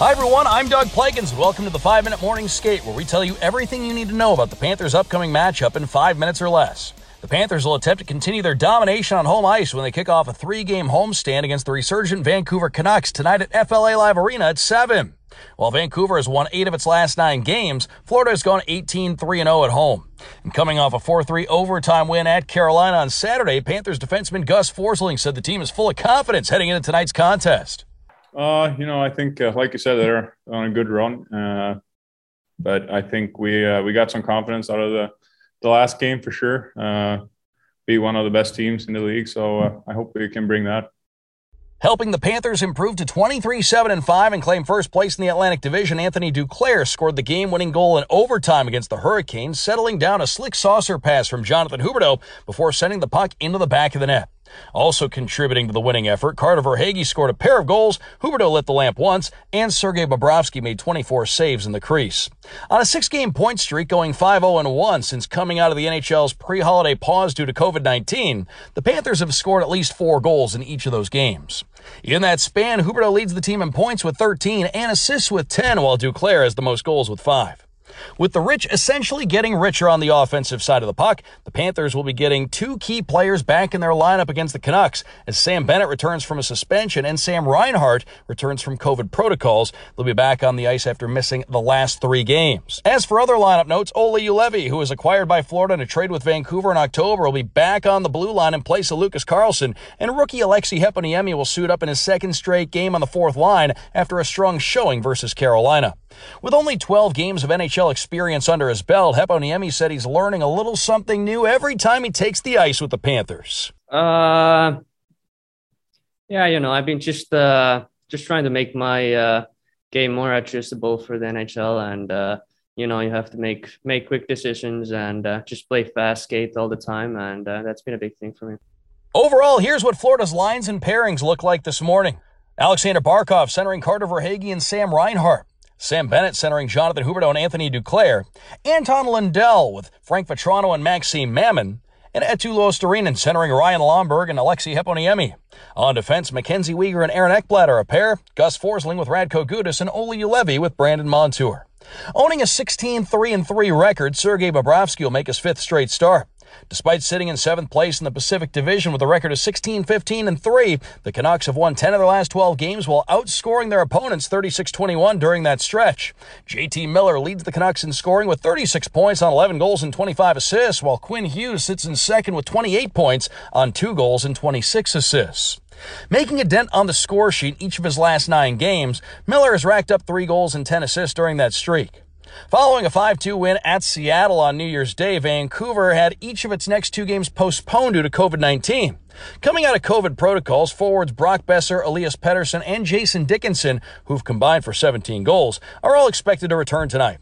Hi, everyone. I'm Doug Plagens. Welcome to the 5 Minute Morning Skate, where we tell you everything you need to know about the Panthers' upcoming matchup in five minutes or less. The Panthers will attempt to continue their domination on home ice when they kick off a three game homestand against the resurgent Vancouver Canucks tonight at FLA Live Arena at 7. While Vancouver has won eight of its last nine games, Florida has gone 18 3 0 at home. And coming off a 4 3 overtime win at Carolina on Saturday, Panthers defenseman Gus Forsling said the team is full of confidence heading into tonight's contest. Uh, you know, I think, uh, like you said, they're on a good run. Uh, but I think we uh, we got some confidence out of the the last game for sure. Uh, be one of the best teams in the league, so uh, I hope we can bring that. Helping the Panthers improve to 23 7 and 5 and claim first place in the Atlantic Division, Anthony Duclair scored the game winning goal in overtime against the Hurricanes, settling down a slick saucer pass from Jonathan Huberdeau before sending the puck into the back of the net. Also contributing to the winning effort, Carter Verhaeghe scored a pair of goals, Huberdeau lit the lamp once, and Sergei Bobrovsky made 24 saves in the crease. On a six-game point streak going 5-0-1 since coming out of the NHL's pre-holiday pause due to COVID-19, the Panthers have scored at least four goals in each of those games. In that span, Huberdeau leads the team in points with 13 and assists with 10, while Duclair has the most goals with five. With the rich essentially getting richer on the offensive side of the puck, the Panthers will be getting two key players back in their lineup against the Canucks as Sam Bennett returns from a suspension and Sam Reinhart returns from COVID protocols. They'll be back on the ice after missing the last three games. As for other lineup notes, Olli Juolevi, who was acquired by Florida in a trade with Vancouver in October, will be back on the blue line in place of Lucas Carlsson, and rookie Aleksi Heponiemi will suit up in his second straight game on the fourth line after a strong showing versus Carolina. With only 12 games of NHL experience under his belt, Heponiemi said he's learning a little something new every time he takes the ice with the Panthers. Uh, yeah, you know, I've been just uh, just trying to make my uh, game more adjustable for the NHL, and uh, you know, you have to make make quick decisions and uh, just play fast skate all the time, and uh, that's been a big thing for me. Overall, here's what Florida's lines and pairings look like this morning. Alexander Barkov centering Carter Verhaeghe and Sam Reinhart. Sam Bennett centering Jonathan Huberdeau and Anthony Duclair, Anton Lundell with Frank Vatrano and Maxim Mamin, and Eetu Luostarinen centering Ryan Lomberg and Aleksi Heponiemi. On defense, Mackenzie Weegar and Aaron Ekblad are a pair, Gus Forsling with Radko Gudas and Olli Juolevi with Brandon Montour. Owning a 16-3-3 record, Sergei Bobrovsky will make his fifth straight start. Despite sitting in seventh place in the Pacific Division with a record of 16, 15, and 3, the Canucks have won 10 of their last 12 games while outscoring their opponents 36 21 during that stretch. JT Miller leads the Canucks in scoring with 36 points on 11 goals and 25 assists, while Quinn Hughes sits in second with 28 points on 2 goals and 26 assists. Making a dent on the score sheet each of his last nine games, Miller has racked up 3 goals and 10 assists during that streak. Following a 5 2 win at Seattle on New Year's Day, Vancouver had each of its next two games postponed due to COVID 19. Coming out of COVID protocols, forwards Brock Boeser, Elias Pettersson, and Jason Dickinson, who've combined for 17 goals, are all expected to return tonight.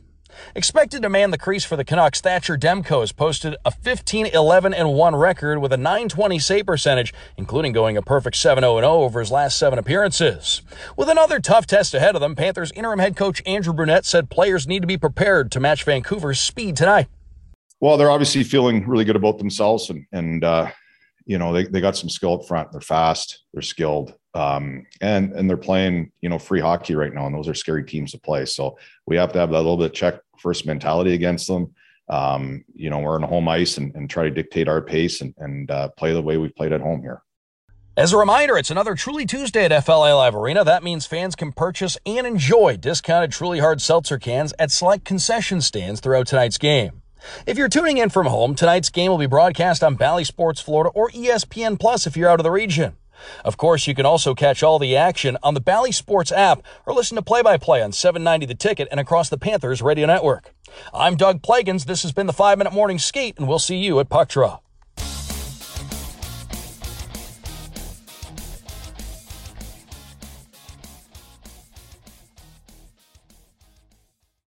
Expected to man the crease for the Canucks, Thatcher Demko has posted a 15-11-1 record with a 920 save percentage, including going a perfect 7-0-0 over his last seven appearances. With another tough test ahead of them, Panthers interim head coach Andrew Brunette said players need to be prepared to match Vancouver's speed tonight. Well, they're obviously feeling really good about themselves and, and uh, you know, they, they got some skill up front. They're fast, they're skilled, um, and and they're playing, you know, free hockey right now, and those are scary teams to play. So we have to have that little bit check first mentality against them. Um, you know, we're on home ice and, and try to dictate our pace and, and uh, play the way we've played at home here. As a reminder, it's another Truly Tuesday at FLA Live Arena. That means fans can purchase and enjoy discounted Truly Hard Seltzer cans at select concession stands throughout tonight's game. If you're tuning in from home, tonight's game will be broadcast on Bally Sports Florida or ESPN Plus if you're out of the region. Of course, you can also catch all the action on the Bally Sports app or listen to play-by-play on 790 The Ticket and across the Panthers radio network. I'm Doug Plagens. This has been the 5-Minute Morning Skate, and we'll see you at Puck Drop.